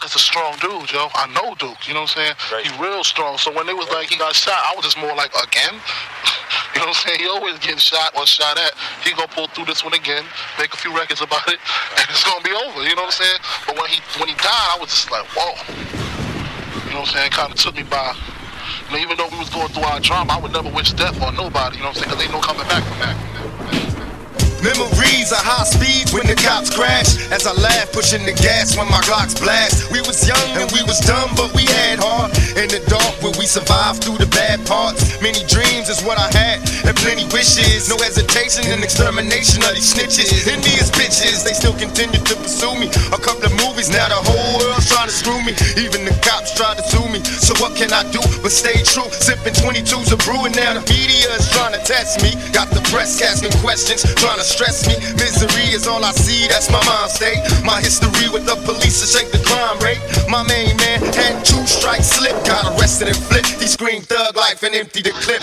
Pac is a strong dude, yo. I know Duke. You know what I'm saying? Right. He real strong. So when they was like he got shot, I was just more like again. you know what I'm saying? He always getting shot or shot at. He gonna pull through this one again, make a few records about it, and it's gonna be over. You know what I'm saying? But when he when he died, I was just like, whoa. You know what I'm saying? Kind of took me by. You know, even though we was going through our drama, I would never wish death on nobody. You know what I'm saying? Cause ain't no coming back from that. Memories of high speeds when the cops crash. As I laugh, pushing the gas when my Glocks blast. We was young and we was dumb, but we had heart. In the dark, where we survived through the bad parts. Many dreams is what I had, and plenty wishes. No hesitation in extermination of these snitches. Envious bitches, they still continue to pursue me. A couple of movies, now the whole world's trying to screw me. Even the to me. So what can I do but stay true? Sipping 22s of brewing, now the media is trying to test me. Got the press asking questions, trying to stress me. Misery is all I see, that's my mind state. My history with the police to shake the crime rate. My main man had two strikes slip, got arrested and flipped. He screamed thug life and emptied the clip.